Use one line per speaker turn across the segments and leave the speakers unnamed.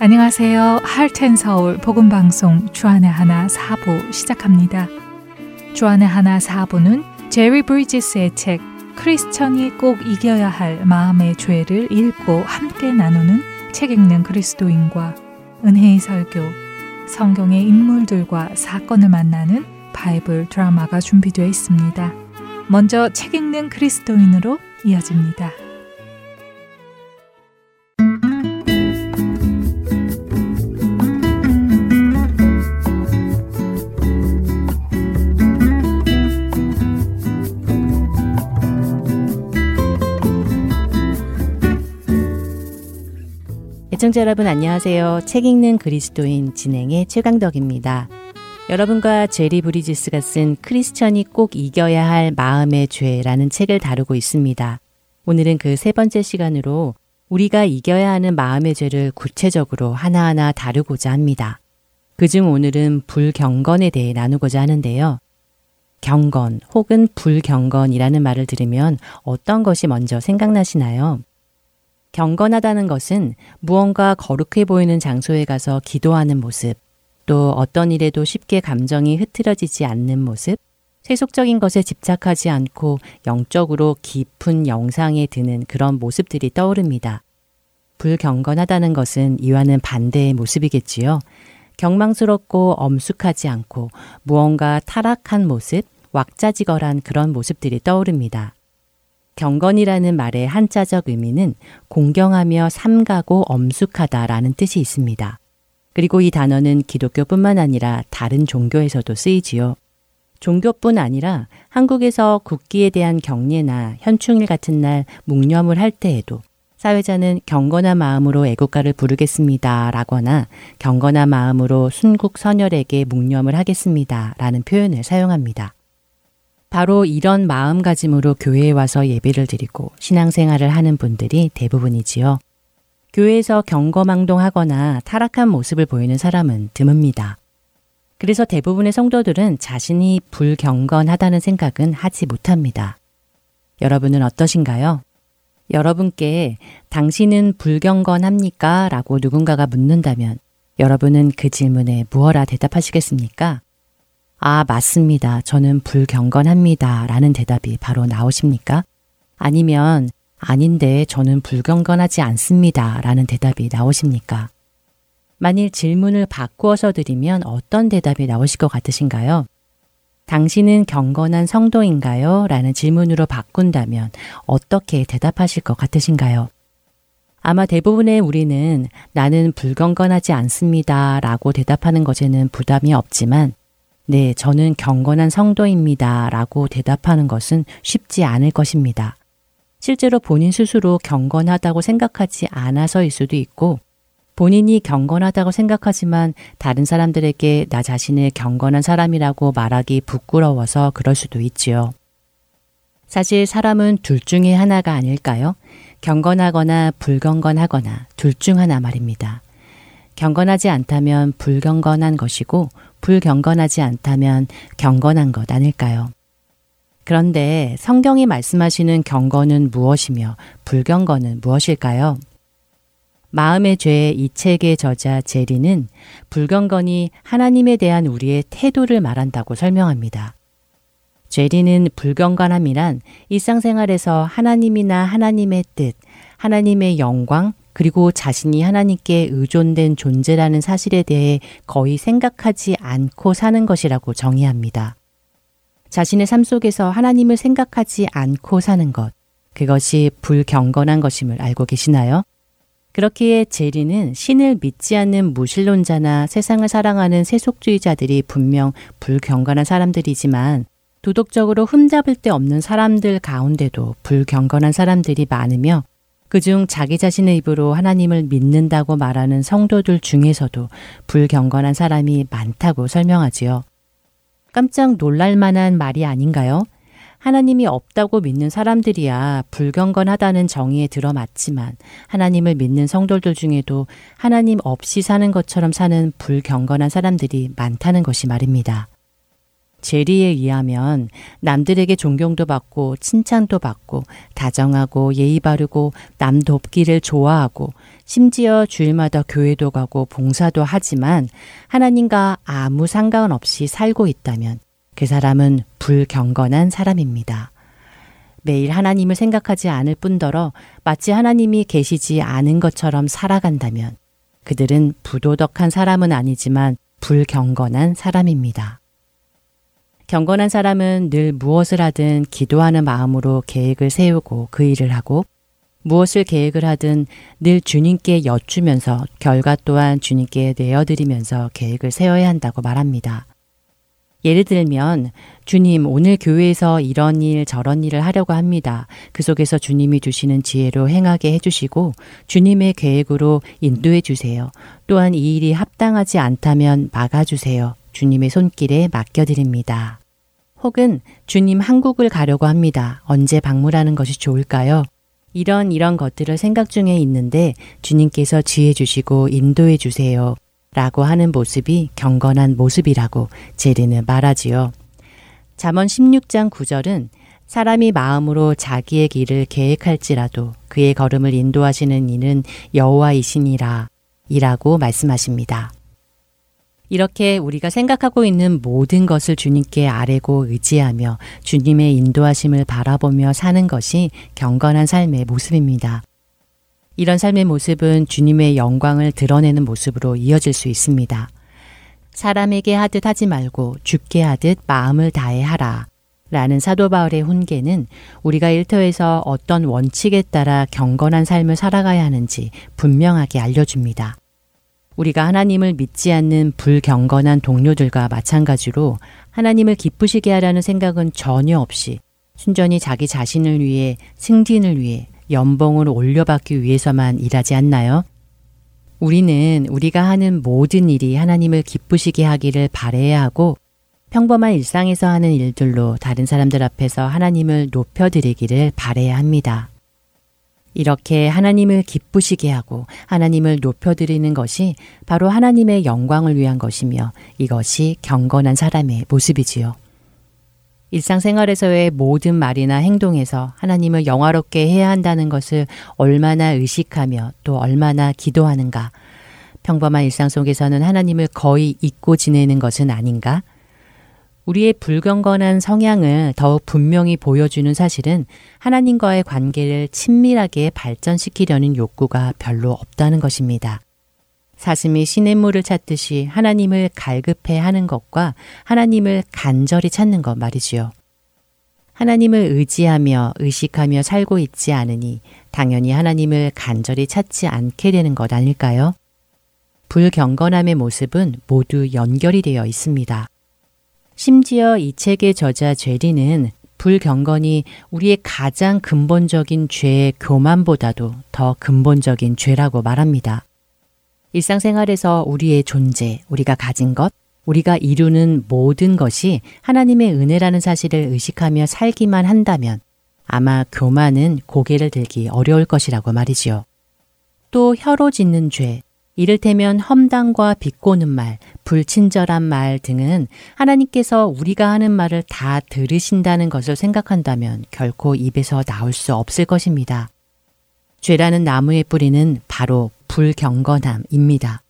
안녕하세요. 할텐 서울 복음 방송 주안의 하나 사부 시작합니다. 주안의 하나 사부는 제리 브리지스의 책 크리스천이 꼭 이겨야 할 마음의 죄를 읽고 함께 나누는 책 읽는 그리스도인과 은혜의 설교, 성경의 인물들과 사건을 만나는 바이블 드라마가 준비되어 있습니다. 먼저 책 읽는 그리스도인으로 이어집니다.
애청자 여러분 안녕하세요. 책 읽는 그리스도인 진행의 최강덕입니다. 여러분과 제리 브리지스가 쓴 크리스천이 꼭 이겨야 할 마음의 죄라는 책을 다루고 있습니다. 오늘은 그 세 번째 시간으로 우리가 이겨야 하는 마음의 죄를 구체적으로 하나하나 다루고자 합니다. 그중 오늘은 불경건에 대해 나누고자 하는데요. 경건 혹은 불경건이라는 말을 들으면 어떤 것이 먼저 생각나시나요? 경건하다는 것은 무언가 거룩해 보이는 장소에 가서 기도하는 모습, 또 어떤 일에도 쉽게 감정이 흐트러지지 않는 모습, 세속적인 것에 집착하지 않고 영적으로 깊은 영상에 드는 그런 모습들이 떠오릅니다. 불경건하다는 것은 이와는 반대의 모습이겠지요. 경망스럽고 엄숙하지 않고 무언가 타락한 모습, 왁자지걸한 그런 모습들이 떠오릅니다. 경건이라는 말의 한자적 의미는 공경하며 삼가고 엄숙하다라는 뜻이 있습니다. 그리고 이 단어는 기독교뿐만 아니라 다른 종교에서도 쓰이지요. 종교뿐 아니라 한국에서 국기에 대한 경례나 현충일 같은 날 묵념을 할 때에도 사회자는 경건한 마음으로 애국가를 부르겠습니다 라거나 경건한 마음으로 순국 선열에게 묵념을 하겠습니다 라는 표현을 사용합니다. 바로 이런 마음가짐으로 교회에 와서 예배를 드리고 신앙생활을 하는 분들이 대부분이지요. 교회에서 경거망동하거나 타락한 모습을 보이는 사람은 드뭅니다. 그래서 대부분의 성도들은 자신이 불경건하다는 생각은 하지 못합니다. 여러분은 어떠신가요? 여러분께 당신은 불경건합니까? 라고 누군가가 묻는다면 여러분은 그 질문에 무엇라 대답하시겠습니까? 아, 맞습니다. 저는 불경건합니다. 라는 대답이 바로 나오십니까? 아니면 아닌데 저는 불경건하지 않습니다. 라는 대답이 나오십니까? 만일 질문을 바꾸어서 드리면 어떤 대답이 나오실 것 같으신가요? 당신은 경건한 성도인가요? 라는 질문으로 바꾼다면 어떻게 대답하실 것 같으신가요? 아마 대부분의 우리는 나는 불경건하지 않습니다. 라고 대답하는 것에는 부담이 없지만 네, 저는 경건한 성도입니다. 라고 대답하는 것은 쉽지 않을 것입니다. 실제로 본인 스스로 경건하다고 생각하지 않아서일 수도 있고, 본인이 경건하다고 생각하지만 다른 사람들에게 나 자신을 경건한 사람이라고 말하기 부끄러워서 그럴 수도 있지요. 사실 사람은 둘 중에 하나가 아닐까요? 경건하거나 불경건하거나 둘 중 하나 말입니다. 경건하지 않다면 불경건한 것이고 불경건하지 않다면 경건한 것 아닐까요? 그런데 성경이 말씀하시는 경건은 무엇이며 불경건은 무엇일까요? 마음의 죄의 이 책의 저자 제리는 불경건이 하나님에 대한 우리의 태도를 말한다고 설명합니다. 제리는 불경건함이란 일상생활에서 하나님이나 하나님의 뜻, 하나님의 영광, 그리고 자신이 하나님께 의존된 존재라는 사실에 대해 거의 생각하지 않고 사는 것이라고 정의합니다. 자신의 삶 속에서 하나님을 생각하지 않고 사는 것, 그것이 불경건한 것임을 알고 계시나요? 그렇기에 제리는 신을 믿지 않는 무신론자나 세상을 사랑하는 세속주의자들이 분명 불경건한 사람들이지만 도덕적으로 흠잡을 데 없는 사람들 가운데도 불경건한 사람들이 많으며 그중 자기 자신의 입으로 하나님을 믿는다고 말하는 성도들 중에서도 불경건한 사람이 많다고 설명하지요. 깜짝 놀랄 만한 말이 아닌가요? 하나님이 없다고 믿는 사람들이야 불경건하다는 정의에 들어맞지만 하나님을 믿는 성도들 중에도 하나님 없이 사는 것처럼 사는 불경건한 사람들이 많다는 것이 말입니다. 제리에 의하면 남들에게 존경도 받고 칭찬도 받고 다정하고 예의 바르고 남 돕기를 좋아하고 심지어 주일마다 교회도 가고 봉사도 하지만 하나님과 아무 상관없이 살고 있다면 그 사람은 불경건한 사람입니다. 매일 하나님을 생각하지 않을 뿐더러 마치 하나님이 계시지 않은 것처럼 살아간다면 그들은 부도덕한 사람은 아니지만 불경건한 사람입니다. 경건한 사람은 늘 무엇을 하든 기도하는 마음으로 계획을 세우고 그 일을 하고 무엇을 계획을 하든 늘 주님께 여쭈면서 결과 또한 주님께 내어드리면서 계획을 세워야 한다고 말합니다. 예를 들면 주님 오늘 교회에서 이런 일 저런 일을 하려고 합니다. 그 속에서 주님이 주시는 지혜로 행하게 해주시고 주님의 계획으로 인도해 주세요. 또한 이 일이 합당하지 않다면 막아주세요. 주님의 손길에 맡겨드립니다. 혹은 주님 한국을 가려고 합니다. 언제 방문하는 것이 좋을까요? 이런 이런 것들을 생각 중에 있는데 주님께서 지혜 주시고 인도해 주세요. 라고 하는 모습이 경건한 모습이라고 제리는 말하지요. 잠언 16장 9절은 사람이 마음으로 자기의 길을 계획할지라도 그의 걸음을 인도하시는 이는 여호와이시니라 이라고 말씀하십니다. 이렇게 우리가 생각하고 있는 모든 것을 주님께 아뢰고 의지하며 주님의 인도하심을 바라보며 사는 것이 경건한 삶의 모습입니다. 이런 삶의 모습은 주님의 영광을 드러내는 모습으로 이어질 수 있습니다. 사람에게 하듯 하지 말고 죽게 하듯 마음을 다해 하라. 라는 사도 바울의 훈계는 우리가 일터에서 어떤 원칙에 따라 경건한 삶을 살아가야 하는지 분명하게 알려줍니다. 우리가 하나님을 믿지 않는 불경건한 동료들과 마찬가지로 하나님을 기쁘시게 하라는 생각은 전혀 없이 순전히 자기 자신을 위해 승진을 위해 연봉을 올려받기 위해서만 일하지 않나요? 우리는 우리가 하는 모든 일이 하나님을 기쁘시게 하기를 바래야 하고 평범한 일상에서 하는 일들로 다른 사람들 앞에서 하나님을 높여드리기를 바래야 합니다. 이렇게 하나님을 기쁘시게 하고 하나님을 높여드리는 것이 바로 하나님의 영광을 위한 것이며 이것이 경건한 사람의 모습이지요. 일상생활에서의 모든 말이나 행동에서 하나님을 영화롭게 해야 한다는 것을 얼마나 의식하며 또 얼마나 기도하는가. 평범한 일상 속에서는 하나님을 거의 잊고 지내는 것은 아닌가? 우리의 불경건한 성향을 더욱 분명히 보여주는 사실은 하나님과의 관계를 친밀하게 발전시키려는 욕구가 별로 없다는 것입니다. 사슴이 시냇물을 찾듯이 하나님을 갈급해 하는 것과 하나님을 간절히 찾는 것 말이지요. 하나님을 의지하며 의식하며 살고 있지 않으니 당연히 하나님을 간절히 찾지 않게 되는 것 아닐까요? 불경건함의 모습은 모두 연결이 되어 있습니다. 심지어 이 책의 저자 죄리는 불경건이 우리의 가장 근본적인 죄의 교만보다도 더 근본적인 죄라고 말합니다. 일상생활에서 우리의 존재, 우리가 가진 것, 우리가 이루는 모든 것이 하나님의 은혜라는 사실을 의식하며 살기만 한다면 아마 교만은 고개를 들기 어려울 것이라고 말이지요. 또 혀로 짓는 죄, 이를테면 험담과 비꼬는 말, 불친절한 말 등은 하나님께서 우리가 하는 말을 다 들으신다는 것을 생각한다면 결코 입에서 나올 수 없을 것입니다. 죄라는 나무의 뿌리는 바로 불경건함입니다.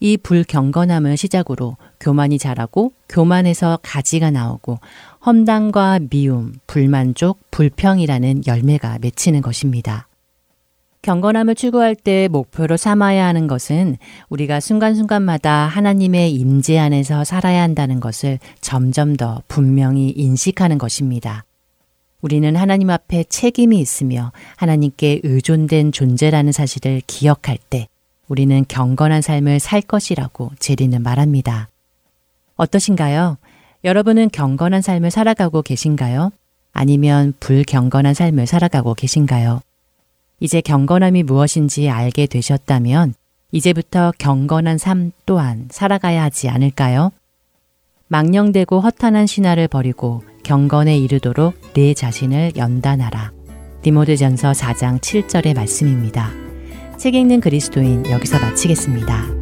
이 불경건함을 시작으로 교만이 자라고 교만에서 가지가 나오고 험담과 미움, 불만족, 불평이라는 열매가 맺히는 것입니다. 경건함을 추구할 때 목표로 삼아야 하는 것은 우리가 순간순간마다 하나님의 임재 안에서 살아야 한다는 것을 점점 더 분명히 인식하는 것입니다. 우리는 하나님 앞에 책임이 있으며 하나님께 의존된 존재라는 사실을 기억할 때 우리는 경건한 삶을 살 것이라고 제리는 말합니다. 어떠신가요? 여러분은 경건한 삶을 살아가고 계신가요? 아니면 불경건한 삶을 살아가고 계신가요? 이제 경건함이 무엇인지 알게 되셨다면 이제부터 경건한 삶 또한 살아가야 하지 않을까요? 망령되고 허탄한 신화를 버리고 경건에 이르도록 내 자신을 연단하라. 디모데전서 4장 7절의 말씀입니다. 책 읽는 그리스도인 여기서 마치겠습니다.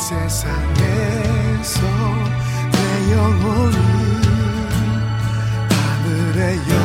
세상에서 내 영혼이 하늘의 영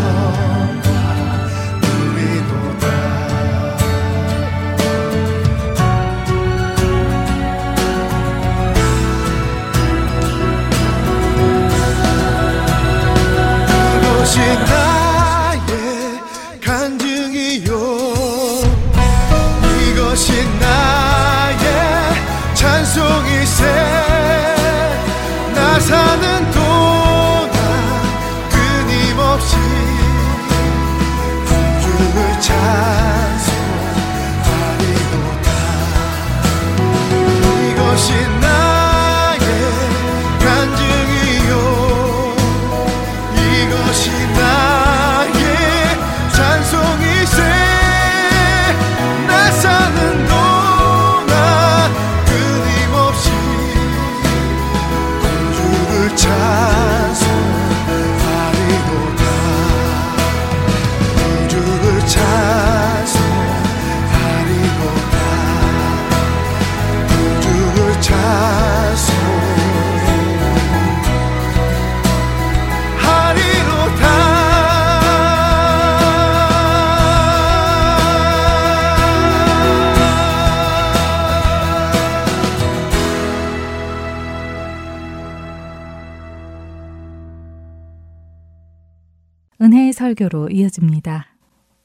은혜의 설교로 이어집니다.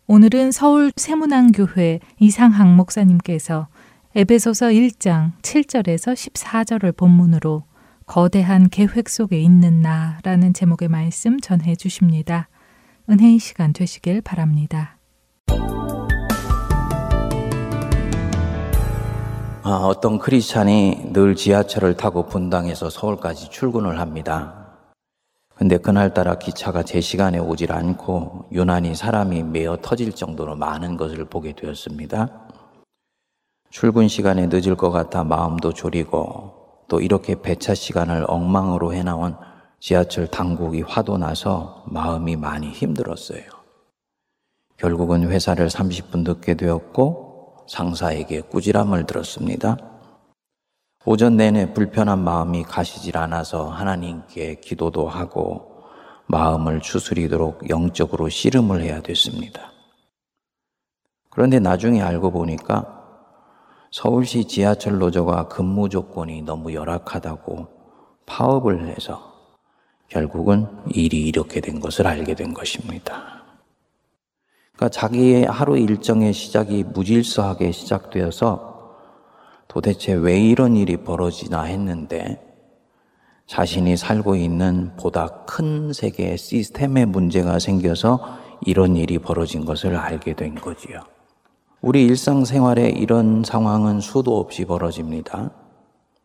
오늘은 서울 세문안교회 이상학 목사님께서 에베소서 1장 7절에서 14절을 본문으로 거대한 계획 속에 있는 나라는 제목의 말씀 전해 주십니다. 은혜의 시간 되시길 바랍니다.
아, 어떤 크리스찬이 늘 지하철을 타고 분당에서 서울까지 출근을 합니다. 근데 그날따라 기차가 제 시간에 오질 않고 유난히 사람이 메어 터질 정도로 많은 것을 보게 되었습니다. 출근 시간에 늦을 것 같아 마음도 졸이고 또 이렇게 배차 시간을 엉망으로 해나온 지하철 당국이 화도 나서 마음이 많이 힘들었어요. 결국은 회사를 30분 늦게 되었고 상사에게 꾸지람을 들었습니다. 오전 내내 불편한 마음이 가시질 않아서 하나님께 기도도 하고 마음을 추스리도록 영적으로 씨름을 해야 됐습니다. 그런데 나중에 알고 보니까 서울시 지하철 노조가 근무 조건이 너무 열악하다고 파업을 해서 결국은 일이 이렇게 된 것을 알게 된 것입니다. 그러니까 자기의 하루 일정의 시작이 무질서하게 시작되어서 도대체 왜 이런 일이 벌어지나 했는데 자신이 살고 있는 보다 큰 세계의 시스템에 문제가 생겨서 이런 일이 벌어진 것을 알게 된 거지요. 우리 일상생활에 이런 상황은 수도 없이 벌어집니다.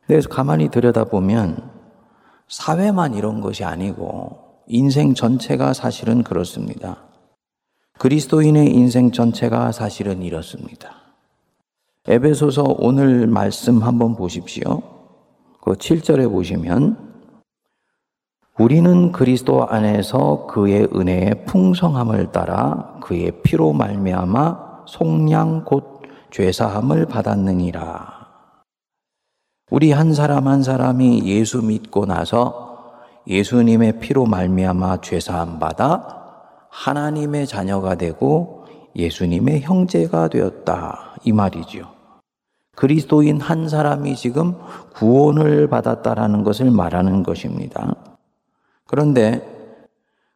그래서 가만히 들여다보면 사회만 이런 것이 아니고 인생 전체가 사실은 그렇습니다. 그리스도인의 인생 전체가 사실은 이렇습니다. 에베소서 오늘 말씀 한번 보십시오. 그 7절에 보시면 우리는 그리스도 안에서 그의 은혜의 풍성함을 따라 그의 피로 말미암아 속량 곧 죄사함을 받았느니라. 우리 한 사람 한 사람이 예수 믿고 나서 예수님의 피로 말미암아 죄사함 받아 하나님의 자녀가 되고 예수님의 형제가 되었다 이 말이지요. 그리스도인 한 사람이 지금 구원을 받았다라는 것을 말하는 것입니다. 그런데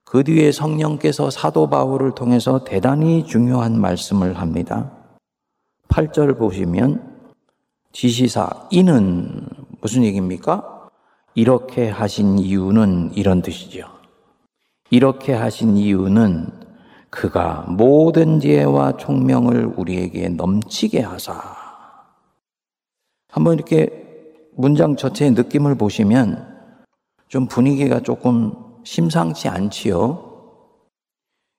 그 뒤에 성령께서 사도 바울을 통해서 대단히 중요한 말씀을 합니다. 8절 보시면 지시사 이는 무슨 얘기입니까? 이렇게 하신 이유는 이런 뜻이죠. 이렇게 하신 이유는 그가 모든 지혜와 총명을 우리에게 넘치게 하사 한번 이렇게 문장 전체의 느낌을 보시면 좀 분위기가 조금 심상치 않지요.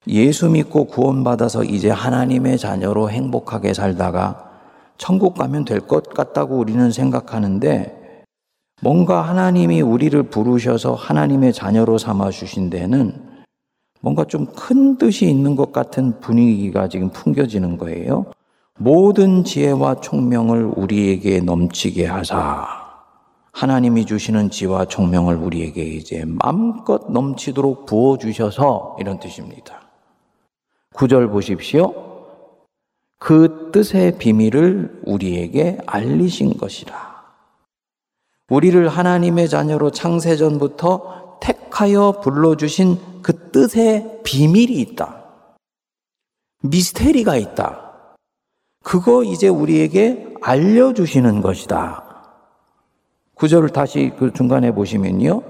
예수 믿고 구원받아서 이제 하나님의 자녀로 행복하게 살다가 천국 가면 될 것 같다고 우리는 생각하는데 뭔가 하나님이 우리를 부르셔서 하나님의 자녀로 삼아 주신 데는 뭔가 좀 큰 뜻이 있는 것 같은 분위기가 지금 풍겨지는 거예요. 모든 지혜와 총명을 우리에게 넘치게 하사 하나님이 주시는 지와 총명을 우리에게 이제 마음껏 넘치도록 부어 주셔서 이런 뜻입니다. 구절 보십시오. 그 뜻의 비밀을 우리에게 알리신 것이라. 우리를 하나님의 자녀로 창세전부터 택하여 불러주신 그 뜻의 비밀이 있다. 미스테리가 있다. 그거 이제 우리에게 알려주시는 것이다. 구절을 다시 그 중간에 보시면요.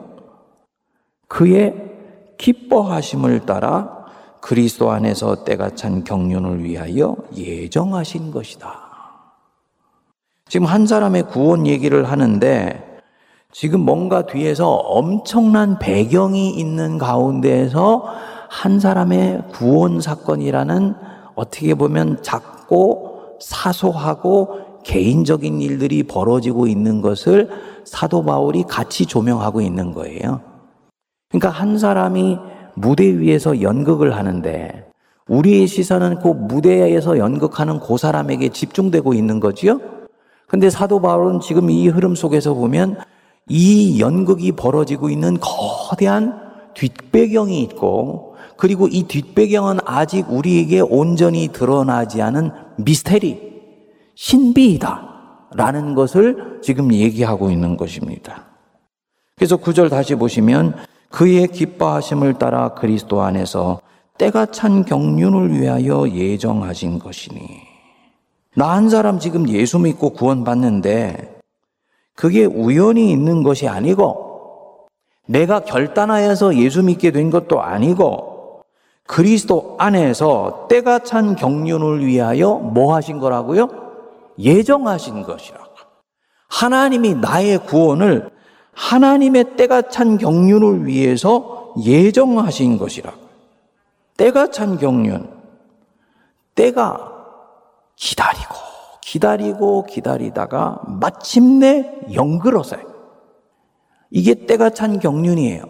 그의 기뻐하심을 따라 그리스도 안에서 때가 찬 경륜을 위하여 예정하신 것이다. 지금 한 사람의 구원 얘기를 하는데 지금 뭔가 뒤에서 엄청난 배경이 있는 가운데에서 한 사람의 구원 사건이라는 어떻게 보면 작고 사소하고 개인적인 일들이 벌어지고 있는 것을 사도 바울이 같이 조명하고 있는 거예요. 그러니까 한 사람이 무대 위에서 연극을 하는데 우리의 시선은 그 무대에서 연극하는 그 사람에게 집중되고 있는 거지요. 근데 사도 바울은 지금 이 흐름 속에서 보면 이 연극이 벌어지고 있는 거대한 뒷배경이 있고 그리고 이 뒷배경은 아직 우리에게 온전히 드러나지 않은 미스테리, 신비이다. 라는 것을 지금 얘기하고 있는 것입니다. 그래서 구절 다시 보시면 그의 기뻐하심을 따라 그리스도 안에서 때가 찬 경륜을 위하여 예정하신 것이니. 나 한 사람 지금 예수 믿고 구원받는데 그게 우연히 있는 것이 아니고 내가 결단하여서 예수 믿게 된 것도 아니고 그리스도 안에서 때가 찬 경륜을 위하여 뭐 하신 거라고요? 예정하신 것이라. 하나님이 나의 구원을 하나님의 때가 찬 경륜을 위해서 예정하신 것이라. 때가 찬 경륜. 때가 기다리고, 기다리고, 기다리다가 마침내 영글어서요. 이게 때가 찬 경륜이에요.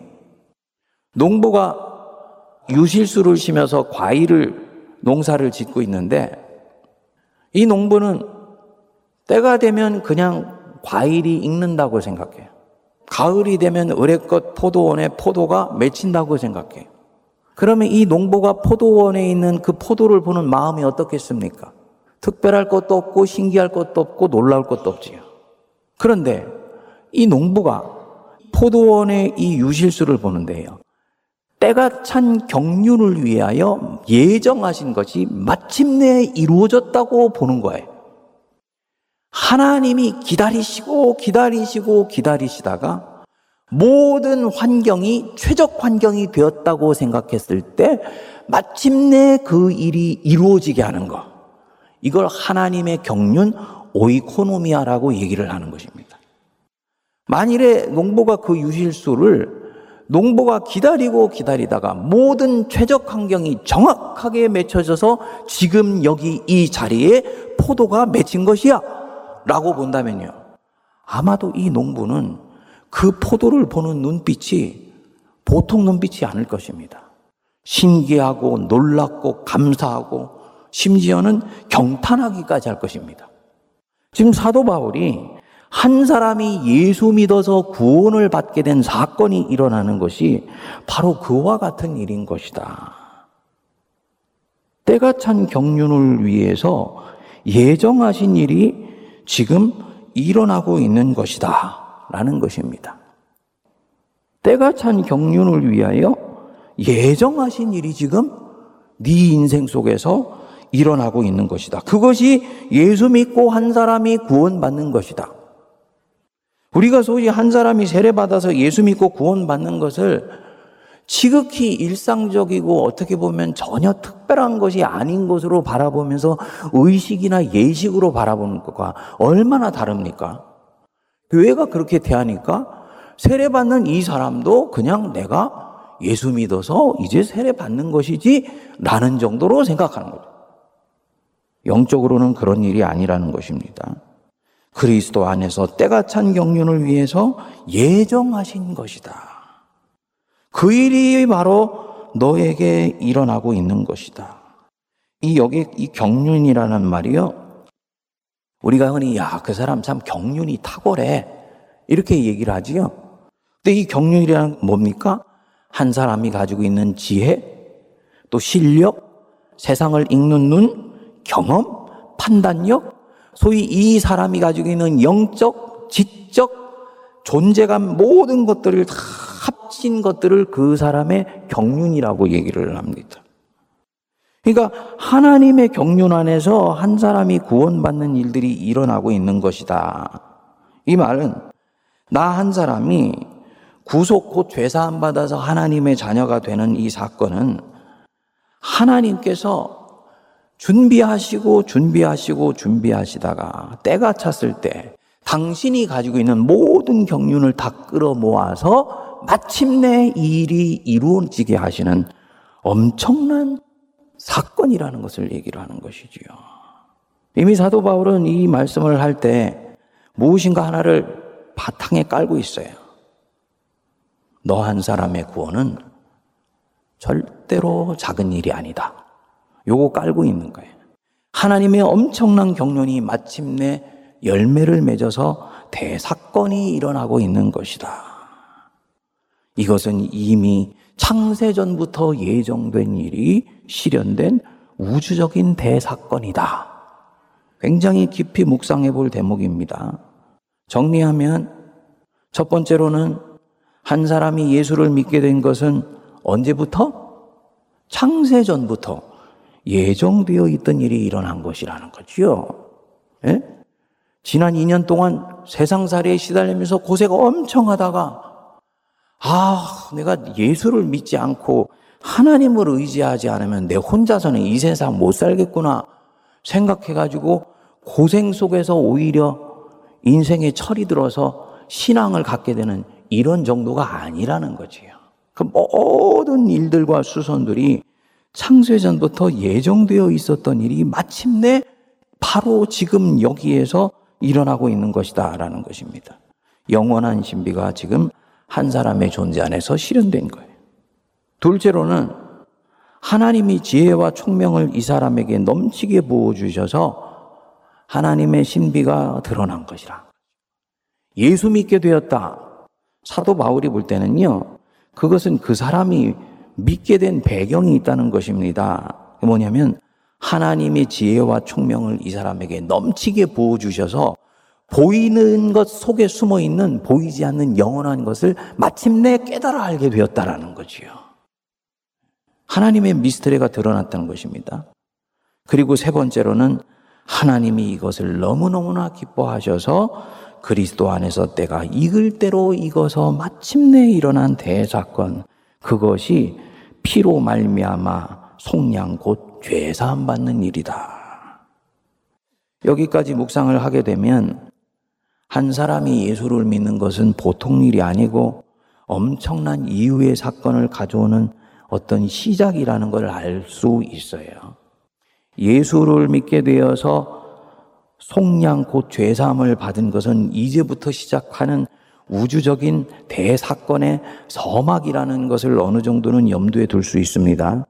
농부가 유실수를 심어서 과일을 농사를 짓고 있는데 이 농부는 때가 되면 그냥 과일이 익는다고 생각해요. 가을이 되면 의뢰껏 포도원에 포도가 맺힌다고 생각해요. 그러면 이 농부가 포도원에 있는 그 포도를 보는 마음이 어떻겠습니까? 특별할 것도 없고 신기할 것도 없고 놀라울 것도 없지요. 그런데 이 농부가 포도원의 이 유실수를 보는데요. 때가 찬 경륜을 위하여 예정하신 것이 마침내 이루어졌다고 보는 거예요. 하나님이 기다리시고 기다리시고 기다리시다가 모든 환경이 최적 환경이 되었다고 생각했을 때 마침내 그 일이 이루어지게 하는 것. 이걸 하나님의 경륜 오이코노미아라고 얘기를 하는 것입니다. 만일에 농부가 그 유실수를 농부가 기다리고 기다리다가 모든 최적 환경이 정확하게 맺혀져서 지금 여기 이 자리에 포도가 맺힌 것이야. 라고 본다면요. 아마도 이 농부는 그 포도를 보는 눈빛이 보통 눈빛이 아닐 것입니다. 신기하고 놀랍고 감사하고 심지어는 경탄하기까지 할 것입니다. 지금 사도 바울이 한 사람이 예수 믿어서 구원을 받게 된 사건이 일어나는 것이 바로 그와 같은 일인 것이다. 때가 찬 경륜을 위해서 예정하신 일이 지금 일어나고 있는 것이다. 라는 것입니다. 때가 찬 경륜을 위하여 예정하신 일이 지금 네 인생 속에서 일어나고 있는 것이다. 그것이 예수 믿고 한 사람이 구원받는 것이다. 우리가 소위 한 사람이 세례받아서 예수 믿고 구원받는 것을 지극히 일상적이고 어떻게 보면 전혀 특별한 것이 아닌 것으로 바라보면서 의식이나 예식으로 바라보는 것과 얼마나 다릅니까? 교회가 그렇게 대하니까 세례받는 이 사람도 그냥 내가 예수 믿어서 이제 세례받는 것이지 라는 정도로 생각하는 거죠. 영적으로는 그런 일이 아니라는 것입니다. 그리스도 안에서 때가 찬 경륜을 위해서 예정하신 것이다. 그 일이 바로 너에게 일어나고 있는 것이다. 이 여기 이 경륜이라는 말이요. 우리가 흔히 야, 그 사람 참 경륜이 탁월해. 이렇게 얘기를 하지요. 근데 이 경륜이란 뭡니까? 한 사람이 가지고 있는 지혜, 또 실력, 세상을 읽는 눈, 경험, 판단력, 소위 이 사람이 가지고 있는 영적, 지적, 존재감 모든 것들을 다 합친 것들을 그 사람의 경륜이라고 얘기를 합니다. 그러니까 하나님의 경륜 안에서 한 사람이 구원받는 일들이 일어나고 있는 것이다. 이 말은 나 한 사람이 구속 곧 죄사함 받아서 하나님의 자녀가 되는 이 사건은 하나님께서 준비하시고 준비하시고 준비하시다가 때가 찼을 때 당신이 가지고 있는 모든 경륜을 다 끌어 모아서 마침내 일이 이루어지게 하시는 엄청난 사건이라는 것을 얘기를 하는 것이지요. 이미 사도 바울은 이 말씀을 할 때 무엇인가 하나를 바탕에 깔고 있어요. 너 한 사람의 구원은 절대로 작은 일이 아니다. 요거 깔고 있는 거예요. 하나님의 엄청난 경륜이 마침내 열매를 맺어서 대사건이 일어나고 있는 것이다. 이것은 이미 창세전부터 예정된 일이 실현된 우주적인 대사건이다. 굉장히 깊이 묵상해 볼 대목입니다. 정리하면 첫 번째로는 한 사람이 예수를 믿게 된 것은 언제부터? 창세전부터 예정되어 있던 일이 일어난 것이라는 거지요. 예? 지난 2년 동안 세상살이에 시달리면서 고생 엄청 하다가 아, 내가 예수를 믿지 않고 하나님을 의지하지 않으면 내 혼자서는 이 세상 못 살겠구나 생각해가지고 고생 속에서 오히려 인생에 철이 들어서 신앙을 갖게 되는 이런 정도가 아니라는 거지요. 그 모든 일들과 수선들이 창세전부터 예정되어 있었던 일이 마침내 바로 지금 여기에서 일어나고 있는 것이다 라는 것입니다. 영원한 신비가 지금 한 사람의 존재 안에서 실현된 거예요. 둘째로는 하나님이 지혜와 총명을 이 사람에게 넘치게 부어주셔서 하나님의 신비가 드러난 것이라. 예수 믿게 되었다. 사도 바울이 볼 때는요, 그것은 그 사람이 믿게 된 배경이 있다는 것입니다. 뭐냐면, 하나님의 지혜와 총명을 이 사람에게 넘치게 부어 주셔서 보이는 것 속에 숨어 있는 보이지 않는 영원한 것을 마침내 깨달아 알게 되었다라는 거지요. 하나님의 미스터리가 드러났다는 것입니다. 그리고 세 번째로는 하나님이 이것을 너무너무나 기뻐하셔서 그리스도 안에서 때가 익을 대로 익어서 마침내 일어난 대사건 그것이 피로 말미암아 속량 곧 죄사함 받는 일이다. 여기까지 묵상을 하게 되면 한 사람이 예수를 믿는 것은 보통 일이 아니고 엄청난 이후의 사건을 가져오는 어떤 시작이라는 걸 알 수 있어요. 예수를 믿게 되어서 속량 곧 죄사함을 받은 것은 이제부터 시작하는 우주적인 대사건의 서막이라는 것을 어느 정도는 염두에 둘 수 있습니다.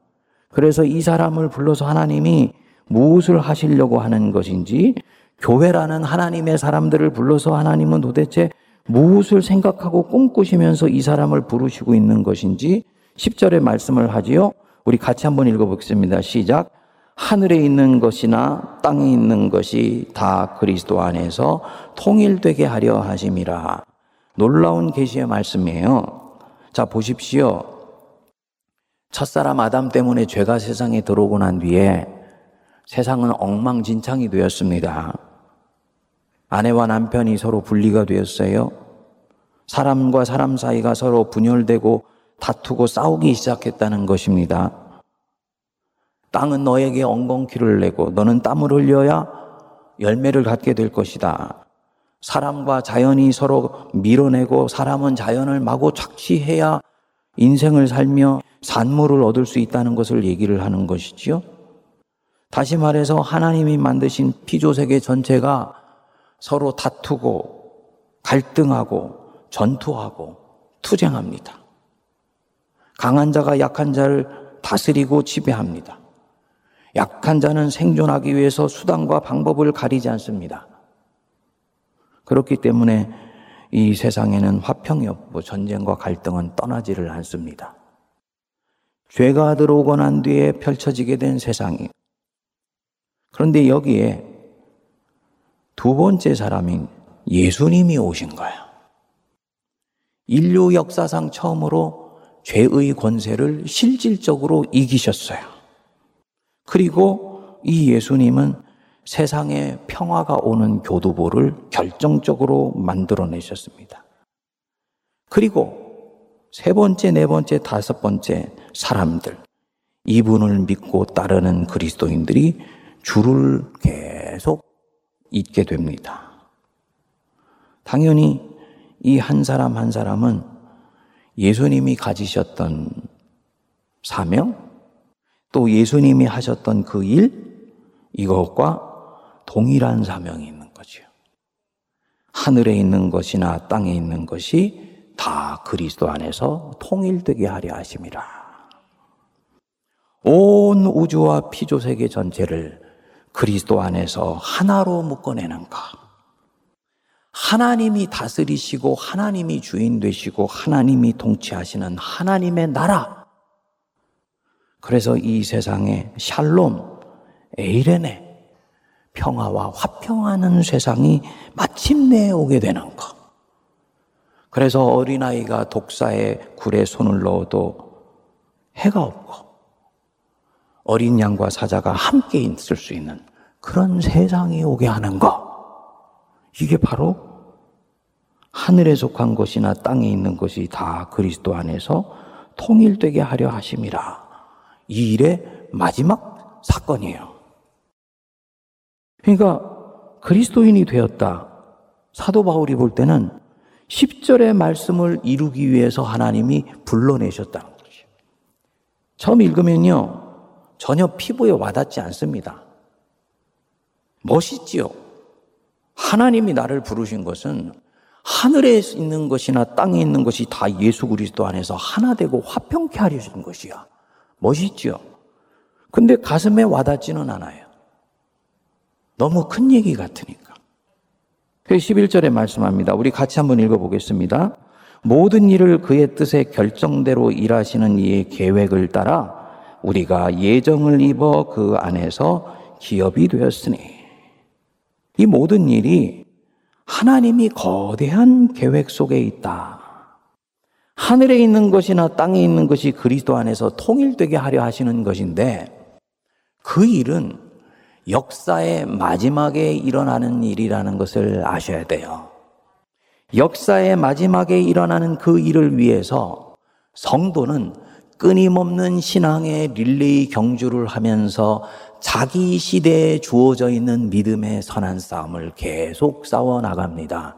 그래서 이 사람을 불러서 하나님이 무엇을 하시려고 하는 것인지 교회라는 하나님의 사람들을 불러서 하나님은 도대체 무엇을 생각하고 꿈꾸시면서 이 사람을 부르시고 있는 것인지 10절의 말씀을 하지요. 우리 같이 한번 읽어보겠습니다. 시작. 하늘에 있는 것이나 땅에 있는 것이 다 그리스도 안에서 통일되게 하려 하심이라. 놀라운 계시의 말씀이에요. 자, 보십시오. 첫사람 아담 때문에 죄가 세상에 들어오고 난 뒤에 세상은 엉망진창이 되었습니다. 아내와 남편이 서로 분리가 되었어요. 사람과 사람 사이가 서로 분열되고 다투고 싸우기 시작했다는 것입니다. 땅은 너에게 엉겅퀴를 내고 너는 땀을 흘려야 열매를 갖게 될 것이다. 사람과 자연이 서로 밀어내고 사람은 자연을 마구 착취해야 인생을 살며 산물을 얻을 수 있다는 것을 얘기를 하는 것이지요. 다시 말해서 하나님이 만드신 피조세계 전체가 서로 다투고 갈등하고 전투하고 투쟁합니다. 강한 자가 약한 자를 다스리고 지배합니다. 약한 자는 생존하기 위해서 수단과 방법을 가리지 않습니다. 그렇기 때문에 이 세상에는 화평이 없고 전쟁과 갈등은 떠나지를 않습니다. 죄가 들어오고 난 뒤에 펼쳐지게 된 세상이. 그런데 여기에 두 번째 사람인 예수님이 오신 거예요. 인류 역사상 처음으로 죄의 권세를 실질적으로 이기셨어요. 그리고 이 예수님은 세상에 평화가 오는 교두보를 결정적으로 만들어내셨습니다. 그리고 세 번째, 네 번째, 다섯 번째 사람들, 이분을 믿고 따르는 그리스도인들이 줄을 계속 잇게 됩니다. 당연히 이 한 사람 한 사람은 예수님이 가지셨던 사명, 또 예수님이 하셨던 그 일, 이것과 동일한 사명이 있는 거죠. 하늘에 있는 것이나 땅에 있는 것이 다 그리스도 안에서 통일되게 하려 하심이라. 온 우주와 피조 세계 전체를 그리스도 안에서 하나로 묶어내는 것. 하나님이 다스리시고 하나님이 주인 되시고 하나님이 통치하시는 하나님의 나라. 그래서 이 세상에 샬롬, 에이레네, 평화와 화평하는 세상이 마침내 오게 되는 것. 그래서 어린아이가 독사의 굴에 손을 넣어도 해가 없고 어린 양과 사자가 함께 있을 수 있는 그런 세상이 오게 하는 것. 이게 바로 하늘에 속한 것이나 땅에 있는 것이 다 그리스도 안에서 통일되게 하려 하심이라. 이 일의 마지막 사건이에요. 그러니까 그리스도인이 되었다. 사도 바울이 볼 때는 10절의 말씀을 이루기 위해서 하나님이 불러내셨다는 거죠. 처음 읽으면요. 전혀 피부에 와닿지 않습니다. 멋있지요. 하나님이 나를 부르신 것은 하늘에 있는 것이나 땅에 있는 것이 다 예수 그리스도 안에서 하나 되고 화평케 하려는 것이야. 멋있지요. 근데 가슴에 와닿지는 않아요. 너무 큰 얘기 같으니까. 11절에 말씀합니다. 우리 같이 한번 읽어보겠습니다. 모든 일을 그의 뜻에 결정대로 일하시는 이의 계획을 따라 우리가 예정을 입어 그 안에서 기업이 되었으니 이 모든 일이 하나님이 거대한 계획 속에 있다. 하늘에 있는 것이나 땅에 있는 것이 그리스도 안에서 통일되게 하려 하시는 것인데 그 일은 역사의 마지막에 일어나는 일이라는 것을 아셔야 돼요. 역사의 마지막에 일어나는 그 일을 위해서 성도는 끊임없는 신앙의 릴레이 경주를 하면서 자기 시대에 주어져 있는 믿음의 선한 싸움을 계속 싸워 나갑니다.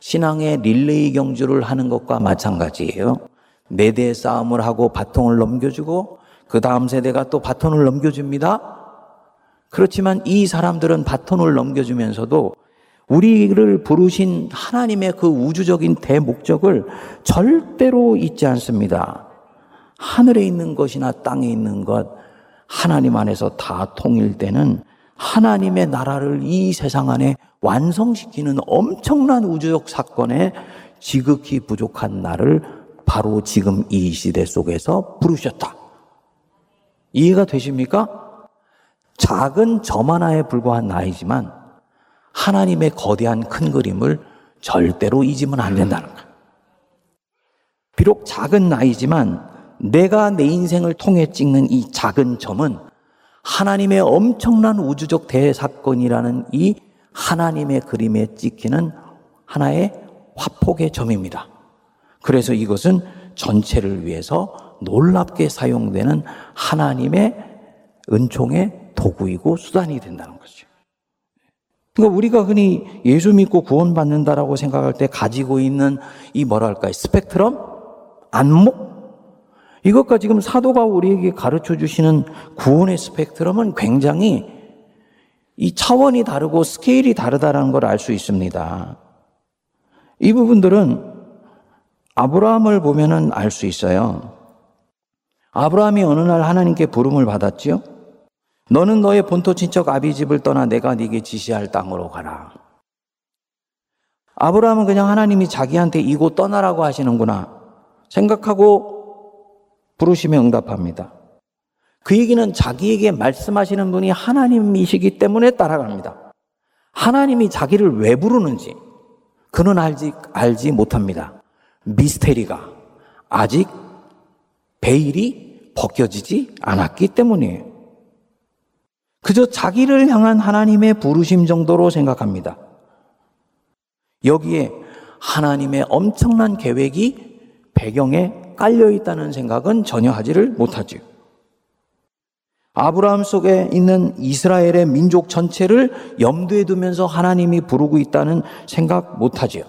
신앙의 릴레이 경주를 하는 것과 마찬가지예요. 네 대 싸움을 하고 바통을 넘겨주고 그 다음 세대가 또 바톤을 넘겨줍니다. 그렇지만 이 사람들은 바톤을 넘겨주면서도 우리를 부르신 하나님의 그 우주적인 대목적을 절대로 잊지 않습니다. 하늘에 있는 것이나 땅에 있는 것, 하나님 안에서 다 통일되는 하나님의 나라를 이 세상 안에 완성시키는 엄청난 우주적 사건에 지극히 부족한 나를 바로 지금 이 시대 속에서 부르셨다. 이해가 되십니까? 작은 점 하나에 불과한 나이지만 하나님의 거대한 큰 그림을 절대로 잊으면 안 된다는 거예요. 비록 작은 나이지만 내가 내 인생을 통해 찍는 이 작은 점은 하나님의 엄청난 우주적 대사건이라는 이 하나님의 그림에 찍히는 하나의 화폭의 점입니다. 그래서 이것은 전체를 위해서 놀랍게 사용되는 하나님의 은총의 도구이고 수단이 된다는 거죠. 그러니까 우리가 흔히 예수 믿고 구원받는다라고 생각할 때 가지고 있는 이 뭐랄까요? 스펙트럼? 안목? 이것과 지금 사도가 우리에게 가르쳐 주시는 구원의 스펙트럼은 굉장히 이 차원이 다르고 스케일이 다르다는 걸 알 수 있습니다. 이 부분들은 아브라함을 보면은 알 수 있어요. 아브라함이 어느 날 하나님께 부름을 받았지요? 너는 너의 본토 친척 아비 집을 떠나 내가 네게 지시할 땅으로 가라. 아브라함은 그냥 하나님이 자기한테 이곳 떠나라고 하시는구나 생각하고 부르시면 응답합니다. 그 얘기는 자기에게 말씀하시는 분이 하나님이시기 때문에 따라갑니다. 하나님이 자기를 왜 부르는지 그는 알지, 알지 못합니다. 미스테리가 아직 베일이 벗겨지지 않았기 때문이에요. 그저 자기를 향한 하나님의 부르심 정도로 생각합니다. 여기에 하나님의 엄청난 계획이 배경에 깔려 있다는 생각은 전혀 하지를 못하지요. 아브라함 속에 있는 이스라엘의 민족 전체를 염두에 두면서 하나님이 부르고 있다는 생각 못하지요.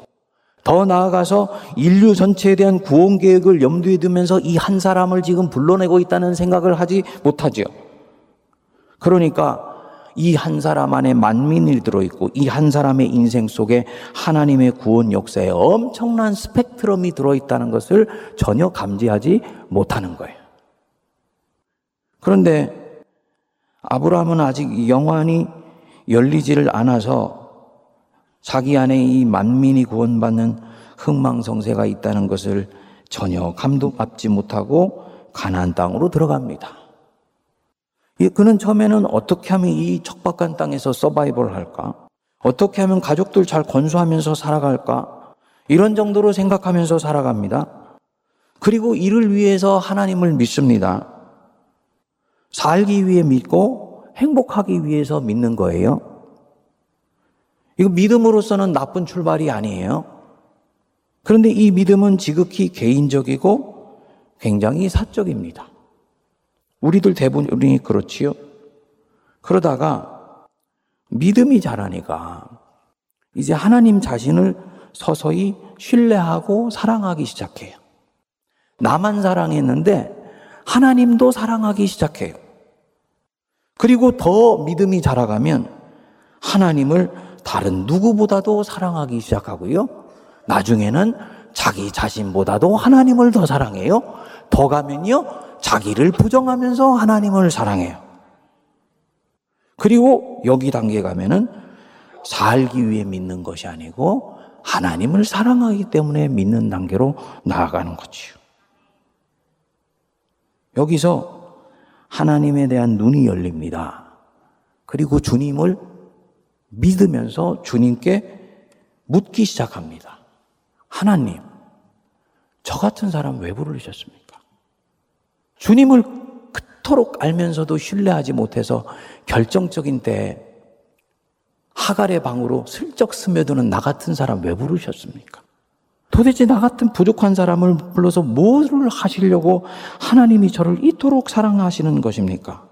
더 나아가서 인류 전체에 대한 구원 계획을 염두에 두면서 이 한 사람을 지금 불러내고 있다는 생각을 하지 못하지요. 그러니까 이 한 사람 안에 만민이 들어있고 이 한 사람의 인생 속에 하나님의 구원 역사에 엄청난 스펙트럼이 들어있다는 것을 전혀 감지하지 못하는 거예요. 그런데 아브라함은 아직 영환이 열리지를 않아서 자기 안에 이 만민이 구원받는 흥망성쇠가 있다는 것을 전혀 감동받지 못하고 가나안 땅으로 들어갑니다. 그는 처음에는 어떻게 하면 이 척박한 땅에서 서바이벌 할까? 어떻게 하면 가족들 잘 건수하면서 살아갈까? 이런 정도로 생각하면서 살아갑니다. 그리고 이를 위해서 하나님을 믿습니다. 살기 위해 믿고 행복하기 위해서 믿는 거예요. 이거 믿음으로서는 나쁜 출발이 아니에요. 그런데 이 믿음은 지극히 개인적이고 굉장히 사적입니다. 우리들 대부분이 그렇지요. 그러다가 믿음이 자라니까 이제 하나님 자신을 서서히 신뢰하고 사랑하기 시작해요. 나만 사랑했는데 하나님도 사랑하기 시작해요. 그리고 더 믿음이 자라가면 하나님을 다른 누구보다도 사랑하기 시작하고요. 나중에는 자기 자신보다도 하나님을 더 사랑해요. 더 가면요. 자기를 부정하면서 하나님을 사랑해요. 그리고 여기 단계 가면은 살기 위해 믿는 것이 아니고 하나님을 사랑하기 때문에 믿는 단계로 나아가는 거지요. 여기서 하나님에 대한 눈이 열립니다. 그리고 주님을 믿으면서 주님께 묻기 시작합니다. 하나님, 저 같은 사람 왜 부르셨습니까? 주님을 그토록 알면서도 신뢰하지 못해서 결정적인 때 하갈의 방으로 슬쩍 스며드는 나 같은 사람 왜 부르셨습니까? 도대체 나 같은 부족한 사람을 불러서 뭐를 하시려고 하나님이 저를 이토록 사랑하시는 것입니까?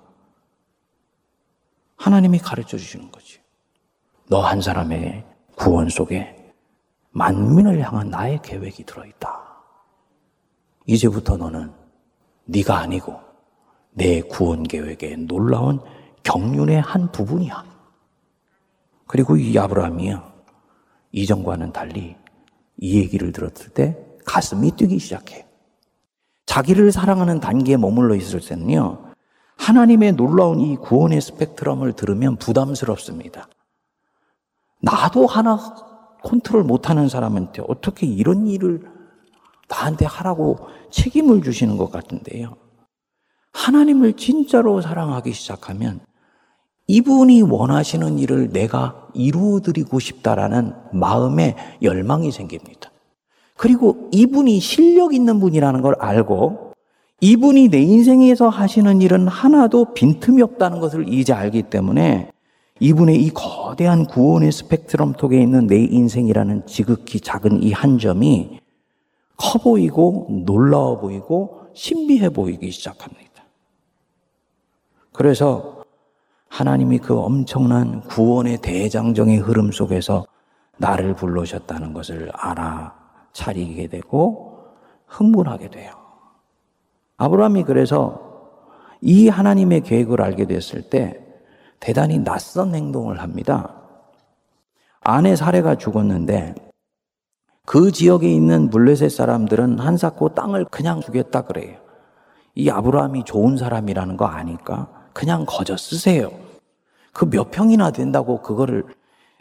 하나님이 가르쳐 주시는 거지. 너 한 사람의 구원 속에 만민을 향한 나의 계획이 들어있다. 이제부터 너는 네가 아니고 내 구원 계획의 놀라운 경륜의 한 부분이야. 그리고 이 아브라함이요. 이전과는 달리 이 얘기를 들었을 때 가슴이 뛰기 시작해요. 자기를 사랑하는 단계에 머물러 있을 때는요. 하나님의 놀라운 이 구원의 스펙트럼을 들으면 부담스럽습니다. 나도 하나 컨트롤 못하는 사람한테 어떻게 이런 일을 나한테 하라고 책임을 주시는 것 같은데요. 하나님을 진짜로 사랑하기 시작하면 이분이 원하시는 일을 내가 이루어드리고 싶다라는 마음의 열망이 생깁니다. 그리고 이분이 실력 있는 분이라는 걸 알고 이분이 내 인생에서 하시는 일은 하나도 빈틈이 없다는 것을 이제 알기 때문에 이분의 이 거대한 구원의 스펙트럼 속에 있는 내 인생이라는 지극히 작은 이 한 점이 커 보이고 놀라워 보이고 신비해 보이기 시작합니다. 그래서 하나님이 그 엄청난 구원의 대장정의 흐름 속에서 나를 불러셨다는 것을 알아차리게 되고 흥분하게 돼요. 아브라함이 그래서 이 하나님의 계획을 알게 됐을 때 대단히 낯선 행동을 합니다. 아내 사례가 죽었는데 그 지역에 있는 물레셋 사람들은 한사코 땅을 그냥 주겠다 그래요. 이 아브라함이 좋은 사람이라는 거 아니까 그냥 거저 쓰세요. 그 몇 평이나 된다고 그거를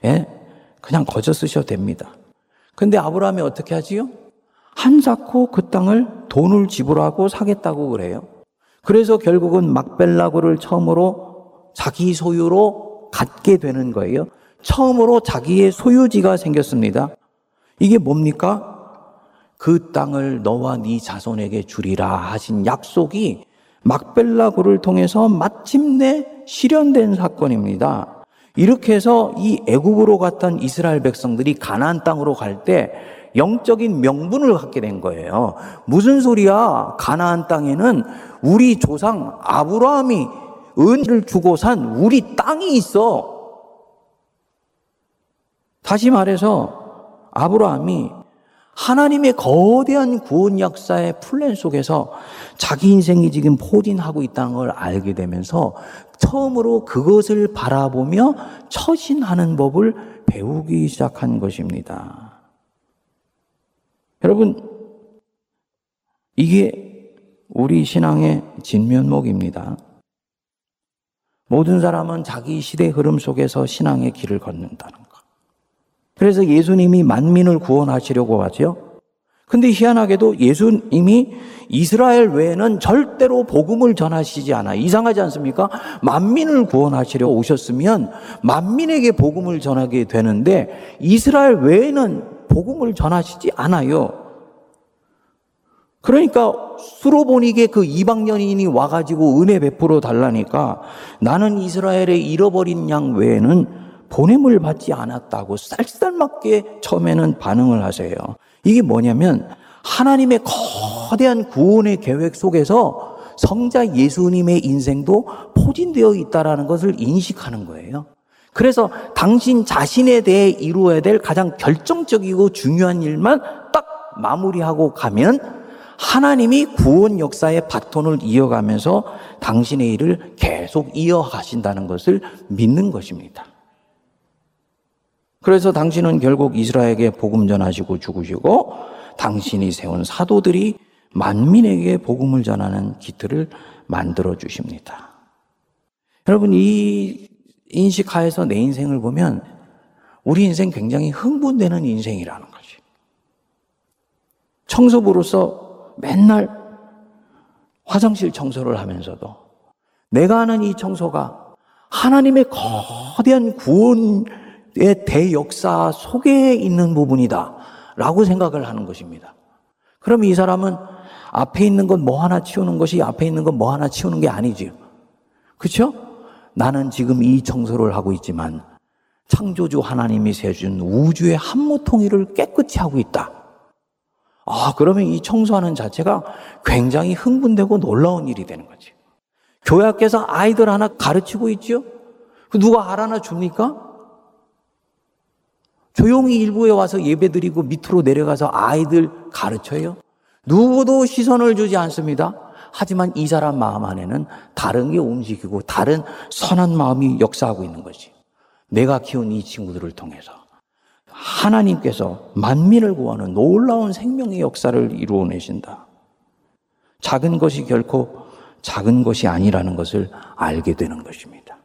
예? 그냥 거저 쓰셔도 됩니다. 근데 아브라함이 어떻게 하지요? 한사코 그 땅을 돈을 지불하고 사겠다고 그래요. 그래서 결국은 막벨라고를 처음으로 자기 소유로 갖게 되는 거예요. 처음으로 자기의 소유지가 생겼습니다. 이게 뭡니까? 그 땅을 너와 네 자손에게 주리라 하신 약속이 막벨라고를 통해서 마침내 실현된 사건입니다. 이렇게 해서 이 애굽으로 갔던 이스라엘 백성들이 가나안 땅으로 갈 때 영적인 명분을 갖게 된 거예요. 무슨 소리야? 가나안 땅에는 우리 조상 아브라함이 은혜를 주고 산 우리 땅이 있어. 다시 말해서 아브라함이 하나님의 거대한 구원 역사의 플랜 속에서 자기 인생이 지금 포진하고 있다는 걸 알게 되면서 처음으로 그것을 바라보며 처신하는 법을 배우기 시작한 것입니다. 여러분, 이게 우리 신앙의 진면목입니다. 모든 사람은 자기 시대 흐름 속에서 신앙의 길을 걷는다는 것. 그래서 예수님이 만민을 구원하시려고 하죠. 근데 희한하게도 예수님이 이스라엘 외에는 절대로 복음을 전하시지 않아. 이상하지 않습니까? 만민을 구원하시려 오셨으면 만민에게 복음을 전하게 되는데 이스라엘 외에는 복음을 전하시지 않아요. 그러니까 수로보니게 그 이방 연인이 와가지고 은혜 베풀어 달라니까 나는 이스라엘의 잃어버린 양 외에는 보냄을 받지 않았다고 쌀쌀맞게 처음에는 반응을 하세요. 이게 뭐냐면 하나님의 거대한 구원의 계획 속에서 성자 예수님의 인생도 포진되어 있다라는 것을 인식하는 거예요. 그래서 당신 자신에 대해 이루어야 될 가장 결정적이고 중요한 일만 딱 마무리하고 가면 하나님이 구원 역사의 바톤을 이어가면서 당신의 일을 계속 이어가신다는 것을 믿는 것입니다. 그래서 당신은 결국 이스라엘에게 복음 전하시고 죽으시고 당신이 세운 사도들이 만민에게 복음을 전하는 기틀을 만들어 주십니다. 여러분 이 인식하에서 내 인생을 보면 우리 인생 굉장히 흥분되는 인생이라는 거지. 청소부로서 맨날 화장실 청소를 하면서도 내가 하는 이 청소가 하나님의 거대한 구원의 대역사 속에 있는 부분이다. 라고 생각을 하는 것입니다. 그럼 이 사람은 앞에 있는 건 뭐 하나 치우는 것이 앞에 있는 건 뭐 하나 치우는 게 아니지요. 그렇죠? 나는 지금 이 청소를 하고 있지만 창조주 하나님이 세준 우주의 한무통일을 깨끗이 하고 있다. 아, 그러면 이 청소하는 자체가 굉장히 흥분되고 놀라운 일이 되는 거지. 교회 학교에서 아이들 하나 가르치고 있죠? 그 누가 알아나 줍니까? 조용히 일부에 와서 예배 드리고 밑으로 내려가서 아이들 가르쳐요? 누구도 시선을 주지 않습니다. 하지만 이 사람 마음 안에는 다른 게 움직이고 다른 선한 마음이 역사하고 있는 거지. 내가 키운 이 친구들을 통해서 하나님께서 만민을 구하는 놀라운 생명의 역사를 이루어내신다. 작은 것이 결코 작은 것이 아니라는 것을 알게 되는 것입니다.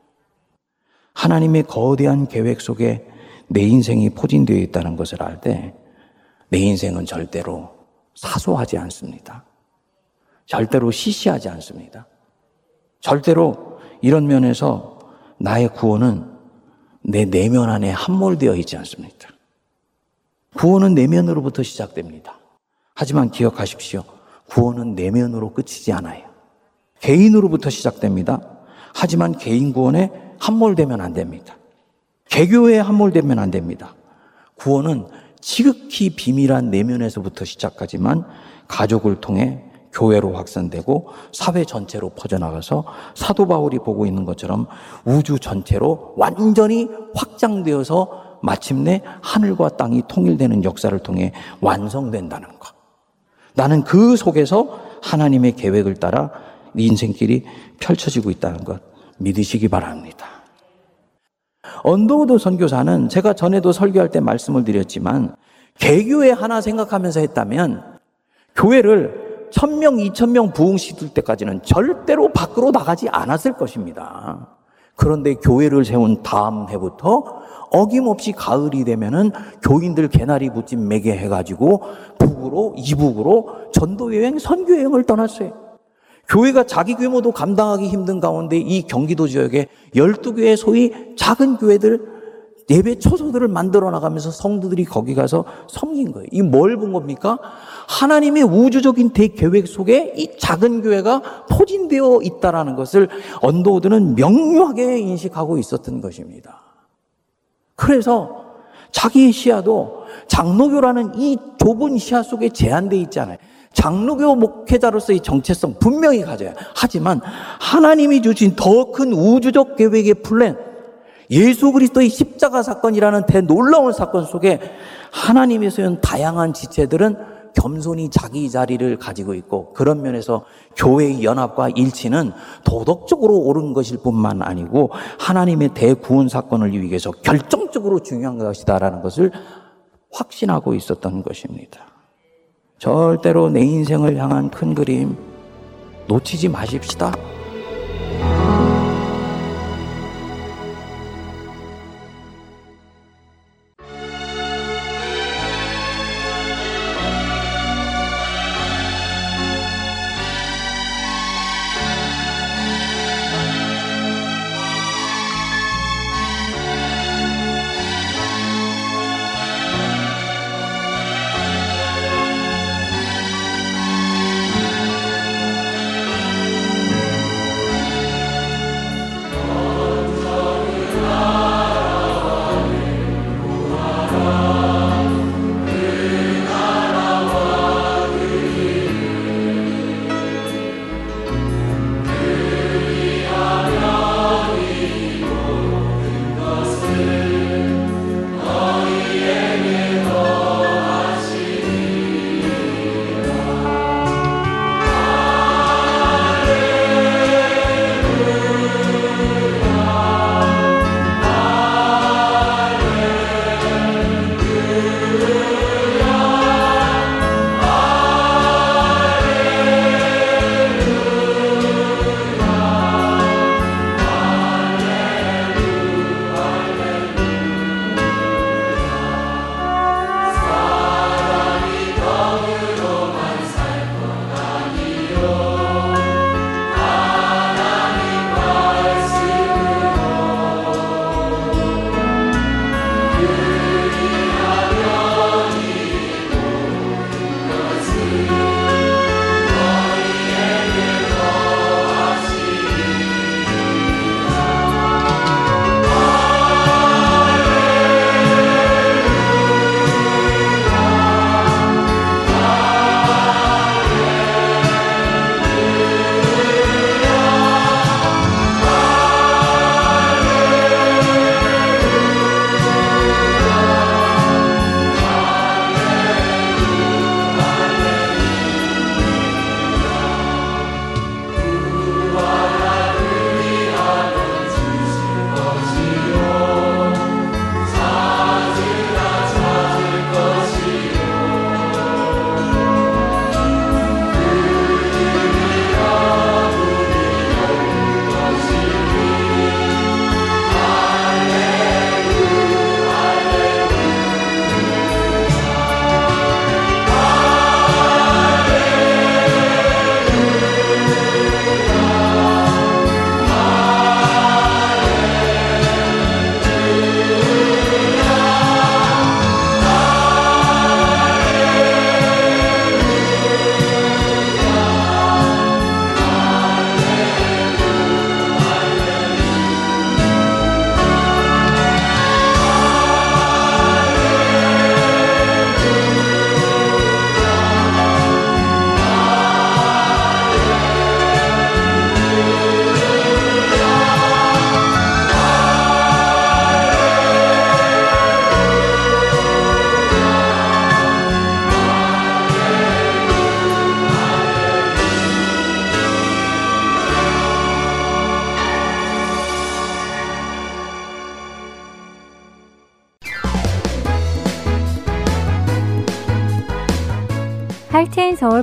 하나님의 거대한 계획 속에 내 인생이 포진되어 있다는 것을 알 때 내 인생은 절대로 사소하지 않습니다. 절대로 시시하지 않습니다. 절대로 이런 면에서 나의 구원은 내 내면 안에 함몰되어 있지 않습니다. 구원은 내면으로부터 시작됩니다. 하지만 기억하십시오. 구원은 내면으로 끝이지 않아요. 개인으로부터 시작됩니다. 하지만 개인 구원에 함몰되면 안 됩니다. 개교에 함몰되면 안 됩니다. 구원은 지극히 비밀한 내면에서부터 시작하지만 가족을 통해 교회로 확산되고 사회 전체로 퍼져나가서 사도 바울이 보고 있는 것처럼 우주 전체로 완전히 확장되어서 마침내 하늘과 땅이 통일되는 역사를 통해 완성된다는 것. 나는 그 속에서 하나님의 계획을 따라 인생길이 펼쳐지고 있다는 것 믿으시기 바랍니다. 언더우드 선교사는 제가 전에도 설교할 때 말씀을 드렸지만 개교회 하나 생각하면서 했다면 교회를 천명, 이천명 부흥시킬 때까지는 절대로 밖으로 나가지 않았을 것입니다. 그런데 교회를 세운 다음 해부터 어김없이 가을이 되면은 교인들 개나리 붙집 매게 해가지고 북으로, 이북으로 전도여행, 선교여행을 떠났어요. 교회가 자기 규모도 감당하기 힘든 가운데 이 경기도 지역에 12교회 소위 작은 교회들 예배 처소들을 만들어 나가면서 성도들이 거기 가서 섬긴 거예요. 이 뭘 본 겁니까? 하나님의 우주적인 대계획 속에 이 작은 교회가 포진되어 있다라는 것을 언더우드는 명료하게 인식하고 있었던 것입니다. 그래서 자기의 시야도 장로교라는 이 좁은 시야 속에 제한되어 있잖아요. 장로교 목회자로서의 정체성 분명히 가져요. 하지만 하나님이 주신 더 큰 우주적 계획의 플랜, 예수 그리스도의 십자가 사건이라는 대놀라운 사건 속에 하나님이 세운 다양한 지체들은 겸손히 자기 자리를 가지고 있고 그런 면에서 교회의 연합과 일치는 도덕적으로 옳은 것일 뿐만 아니고 하나님의 대구원 사건을 위해서 결정적으로 중요한 것이다라는 것을 확신하고 있었던 것입니다. 절대로 내 인생을 향한 큰 그림 놓치지 마십시다.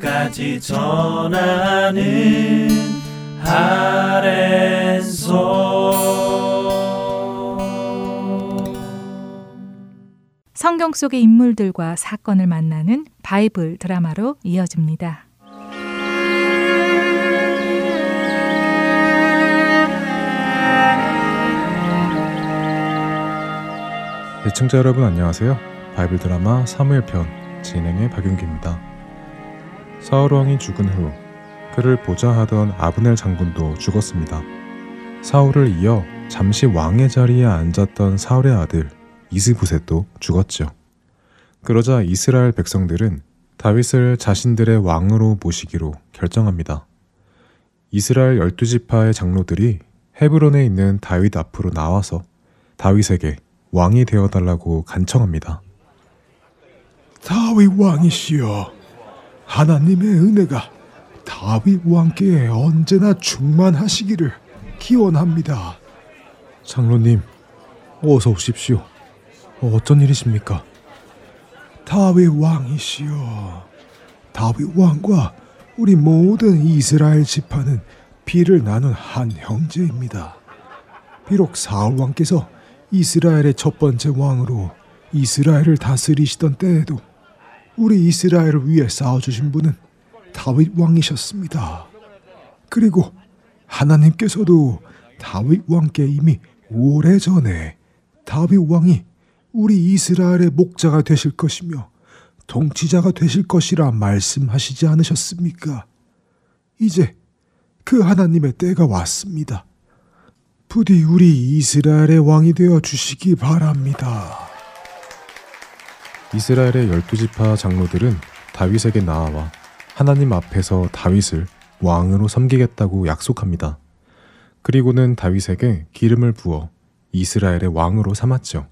끝까지 전하는 아랜소
성경 속의 인물들과 사건을 만나는 바이블 드라마로 이어집니다.
애청자 여러분 안녕하세요. 바이블 드라마 사무엘 편 진행의 박윤기입니다. 사울 왕이 죽은 후 그를 보좌하던 아브넬 장군도 죽었습니다. 사울을 이어 잠시 왕의 자리에 앉았던 사울의 아들 이스부셋도 죽었죠. 그러자 이스라엘 백성들은 다윗을 자신들의 왕으로 모시기로 결정합니다. 이스라엘 열두 지파의 장로들이 헤브론에 있는 다윗 앞으로 나와서 다윗에게 왕이 되어 달라고 간청합니다.
다윗 왕이시여 하나님의 은혜가 다윗 왕께 언제나 충만하시기를 기원합니다.
장로님, 어서 오십시오. 어쩐 일이십니까?
다윗 왕이시여 다윗 왕과 우리 모든 이스라엘 지파는 피를 나눈 한 형제입니다. 비록 사울 왕께서 이스라엘의 첫 번째 왕으로 이스라엘을 다스리시던 때에도 우리 이스라엘을 위해 싸워주신 분은 다윗 왕이셨습니다. 그리고 하나님께서도 다윗 왕께 이미 오래전에 다윗 왕이 우리 이스라엘의 목자가 되실 것이며 통치자가 되실 것이라 말씀하시지 않으셨습니까? 이제 그 하나님의 때가 왔습니다. 부디 우리 이스라엘의 왕이 되어 주시기 바랍니다.
이스라엘의 열두 지파 장로들은 다윗에게 나아와 하나님 앞에서 다윗을 왕으로 섬기겠다고 약속합니다. 그리고는 다윗에게 기름을 부어 이스라엘의 왕으로 삼았죠.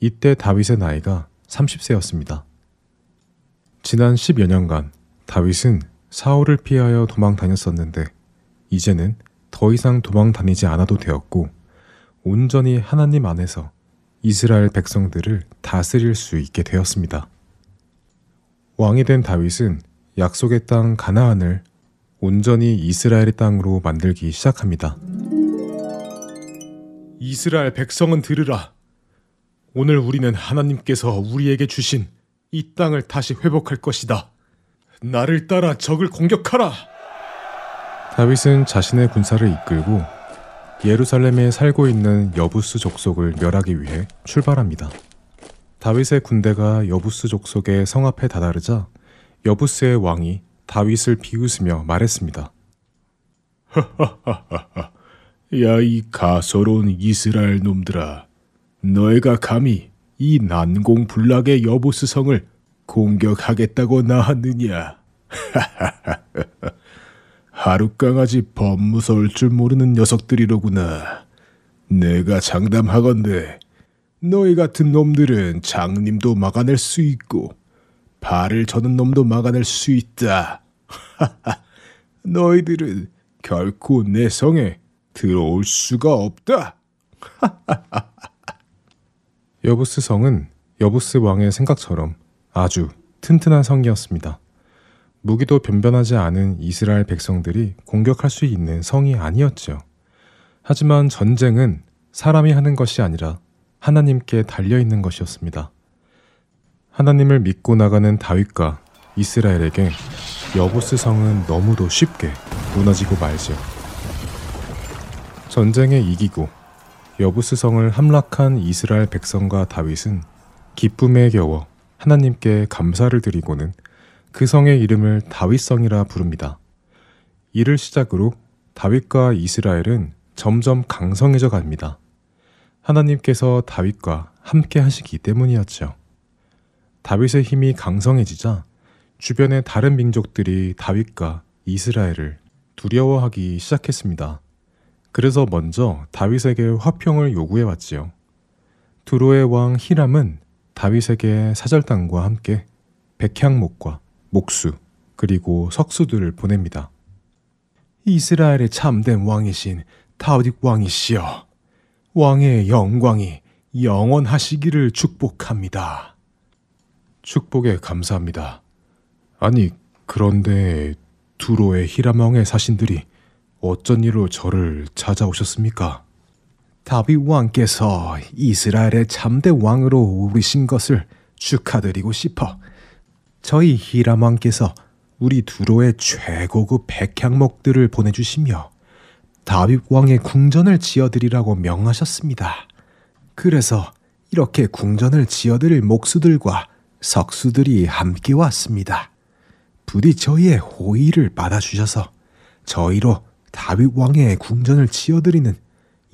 이때 다윗의 나이가 30세였습니다. 지난 10여 년간 다윗은 사울을 피하여 도망 다녔었는데 이제는 더 이상 도망 다니지 않아도 되었고 온전히 하나님 안에서 이스라엘 백성들을 다스릴 수 있게 되었습니다. 왕이 된 다윗은 약속의 땅 가나안을 온전히 이스라엘의 땅으로 만들기 시작합니다.
이스라엘 백성은 들으라. 오늘 우리는 하나님께서 우리에게 주신 이 땅을 다시 회복할 것이다. 나를 따라 적을 공격하라.
다윗은 자신의 군사를 이끌고 예루살렘에 살고 있는 여부스 족속을 멸하기 위해 출발합니다. 다윗의 군대가 여부스 족속의 성 앞에 다다르자 여부스의 왕이 다윗을 비웃으며 말했습니다.
야, 이 가소로운 이스라엘 놈들아. 너희가 감히 이 난공불락의 여보스 성을 공격하겠다고 나왔느냐? 하룻강아지 범무서울 줄 모르는 녀석들이로구나. 내가 장담하건대 너희 같은 놈들은 장님도 막아낼 수 있고 발을 저는 놈도 막아낼 수 있다. 너희들은 결코 내 성에 들어올 수가 없다.
여부스 성은 여부스 왕의 생각처럼 아주 튼튼한 성이었습니다. 무기도 변변하지 않은 이스라엘 백성들이 공격할 수 있는 성이 아니었죠. 하지만 전쟁은 사람이 하는 것이 아니라 하나님께 달려 있는 것이었습니다. 하나님을 믿고 나가는 다윗과 이스라엘에게 여보스 성은 너무도 쉽게 무너지고 말죠. 전쟁에 이기고 여부스 성을 함락한 이스라엘 백성과 다윗은 기쁨에 겨워 하나님께 감사를 드리고는 그 성의 이름을 다윗성이라 부릅니다. 이를 시작으로 다윗과 이스라엘은 점점 강성해져 갑니다. 하나님께서 다윗과 함께 하시기 때문이었죠. 다윗의 힘이 강성해지자 주변의 다른 민족들이 다윗과 이스라엘을 두려워하기 시작했습니다. 그래서 먼저 다윗에게 화평을 요구해 왔지요. 두로의 왕 히람은 다윗에게 사절단과 함께 백향목과 목수 그리고 석수들을 보냅니다.
이스라엘의 참된 왕이신 다윗 왕이시여 왕의 영광이 영원하시기를 축복합니다.
축복에 감사합니다. 아니 그런데 두로의 히라망의 사신들이 어쩐 일로 저를 찾아오셨습니까?
다윗 왕께서 이스라엘의 참된 왕으로 오르신 것을 축하드리고 싶어 저희 히람 왕께서 우리 두로의 최고급 백향목들을 보내주시며 다윗 왕의 궁전을 지어드리라고 명하셨습니다. 그래서 이렇게 궁전을 지어드릴 목수들과 석수들이 함께 왔습니다. 부디 저희의 호의를 받아주셔서 저희로 다윗 왕의 궁전을 지어드리는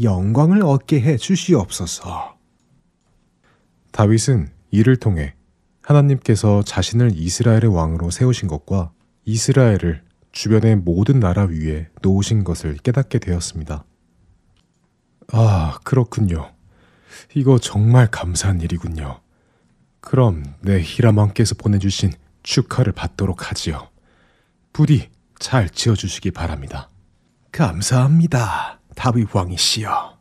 영광을 얻게 해 주시옵소서.
다윗은 이를 통해 하나님께서 자신을 이스라엘의 왕으로 세우신 것과 이스라엘을 주변의 모든 나라 위에 놓으신 것을 깨닫게 되었습니다. 아, 그렇군요. 이거 정말 감사한 일이군요. 그럼 내 히라망께서 보내주신 축하를 받도록 하지요. 부디 잘 지어주시기 바랍니다.
감사합니다. 다윗 왕이시여.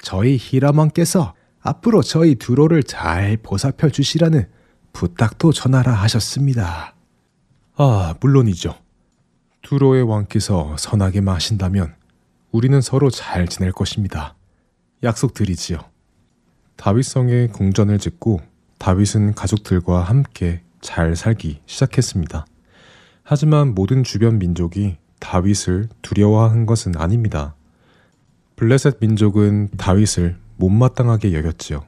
저희 히라망께서 앞으로 저희 두로를 잘 보살펴 주시라는 부탁도 전하라 하셨습니다.
아, 물론이죠. 두로의 왕께서 선하게만 하신다면 우리는 서로 잘 지낼 것입니다. 약속드리지요. 다윗성에 궁전을 짓고 다윗은 가족들과 함께 잘 살기 시작했습니다. 하지만 모든 주변 민족이 다윗을 두려워한 것은 아닙니다. 블레셋 민족은 다윗을 못마땅하게 여겼지요.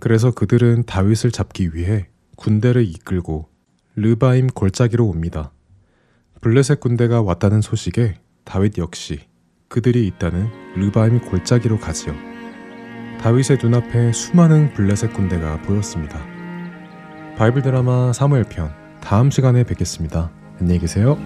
그래서 그들은 다윗을 잡기 위해 군대를 이끌고 르바임 골짜기로 옵니다. 블레셋 군대가 왔다는 소식에 다윗 역시 그들이 있다는 르바임 골짜기로 가지요. 다윗의 눈앞에 수많은 블레셋 군대가 보였습니다. 바이블 드라마 사무엘 편 다음 시간에 뵙겠습니다. 안녕히 계세요.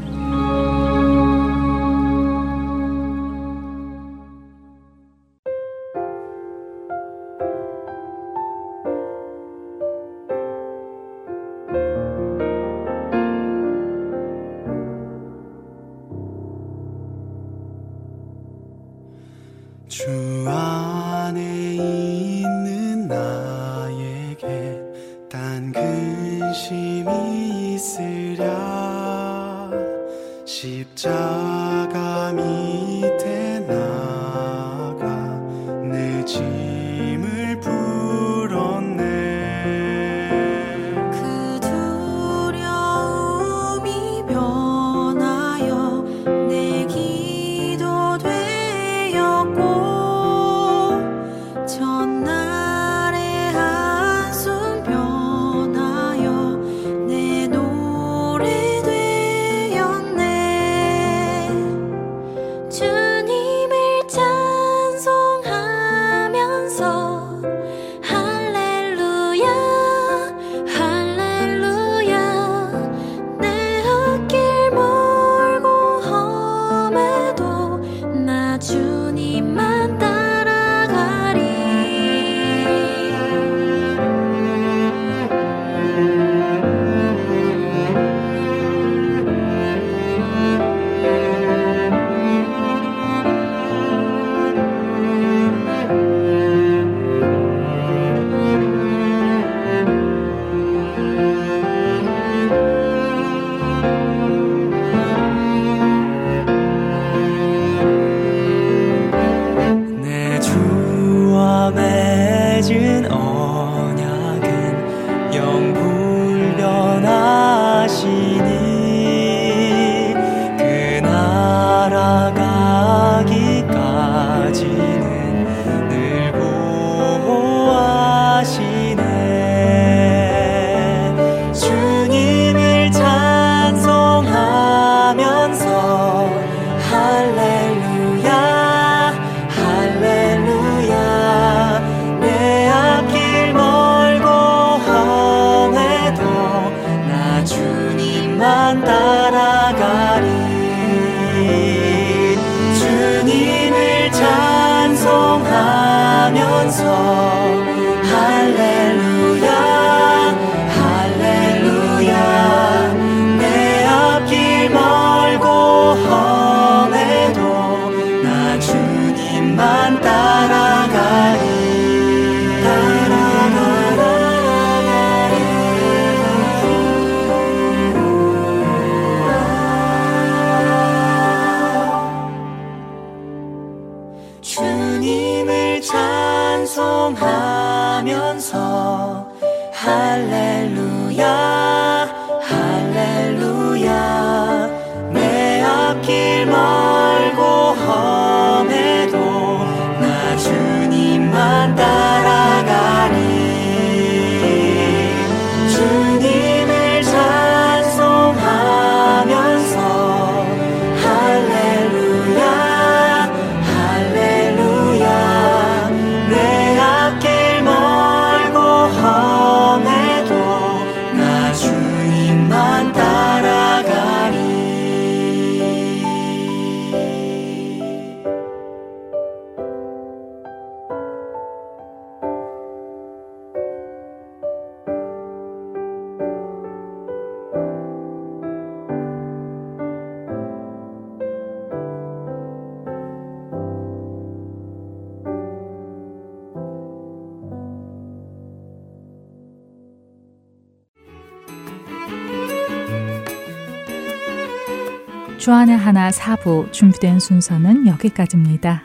주안의 하나 사부 준비된 순서는 여기까지입니다.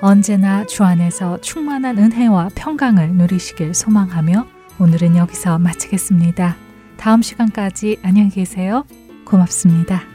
언제나 주 안에서 충만한 은혜와 평강을 누리시길 소망하며 오늘은 여기서 마치겠습니다. 다음 시간까지 안녕히 계세요. 고맙습니다.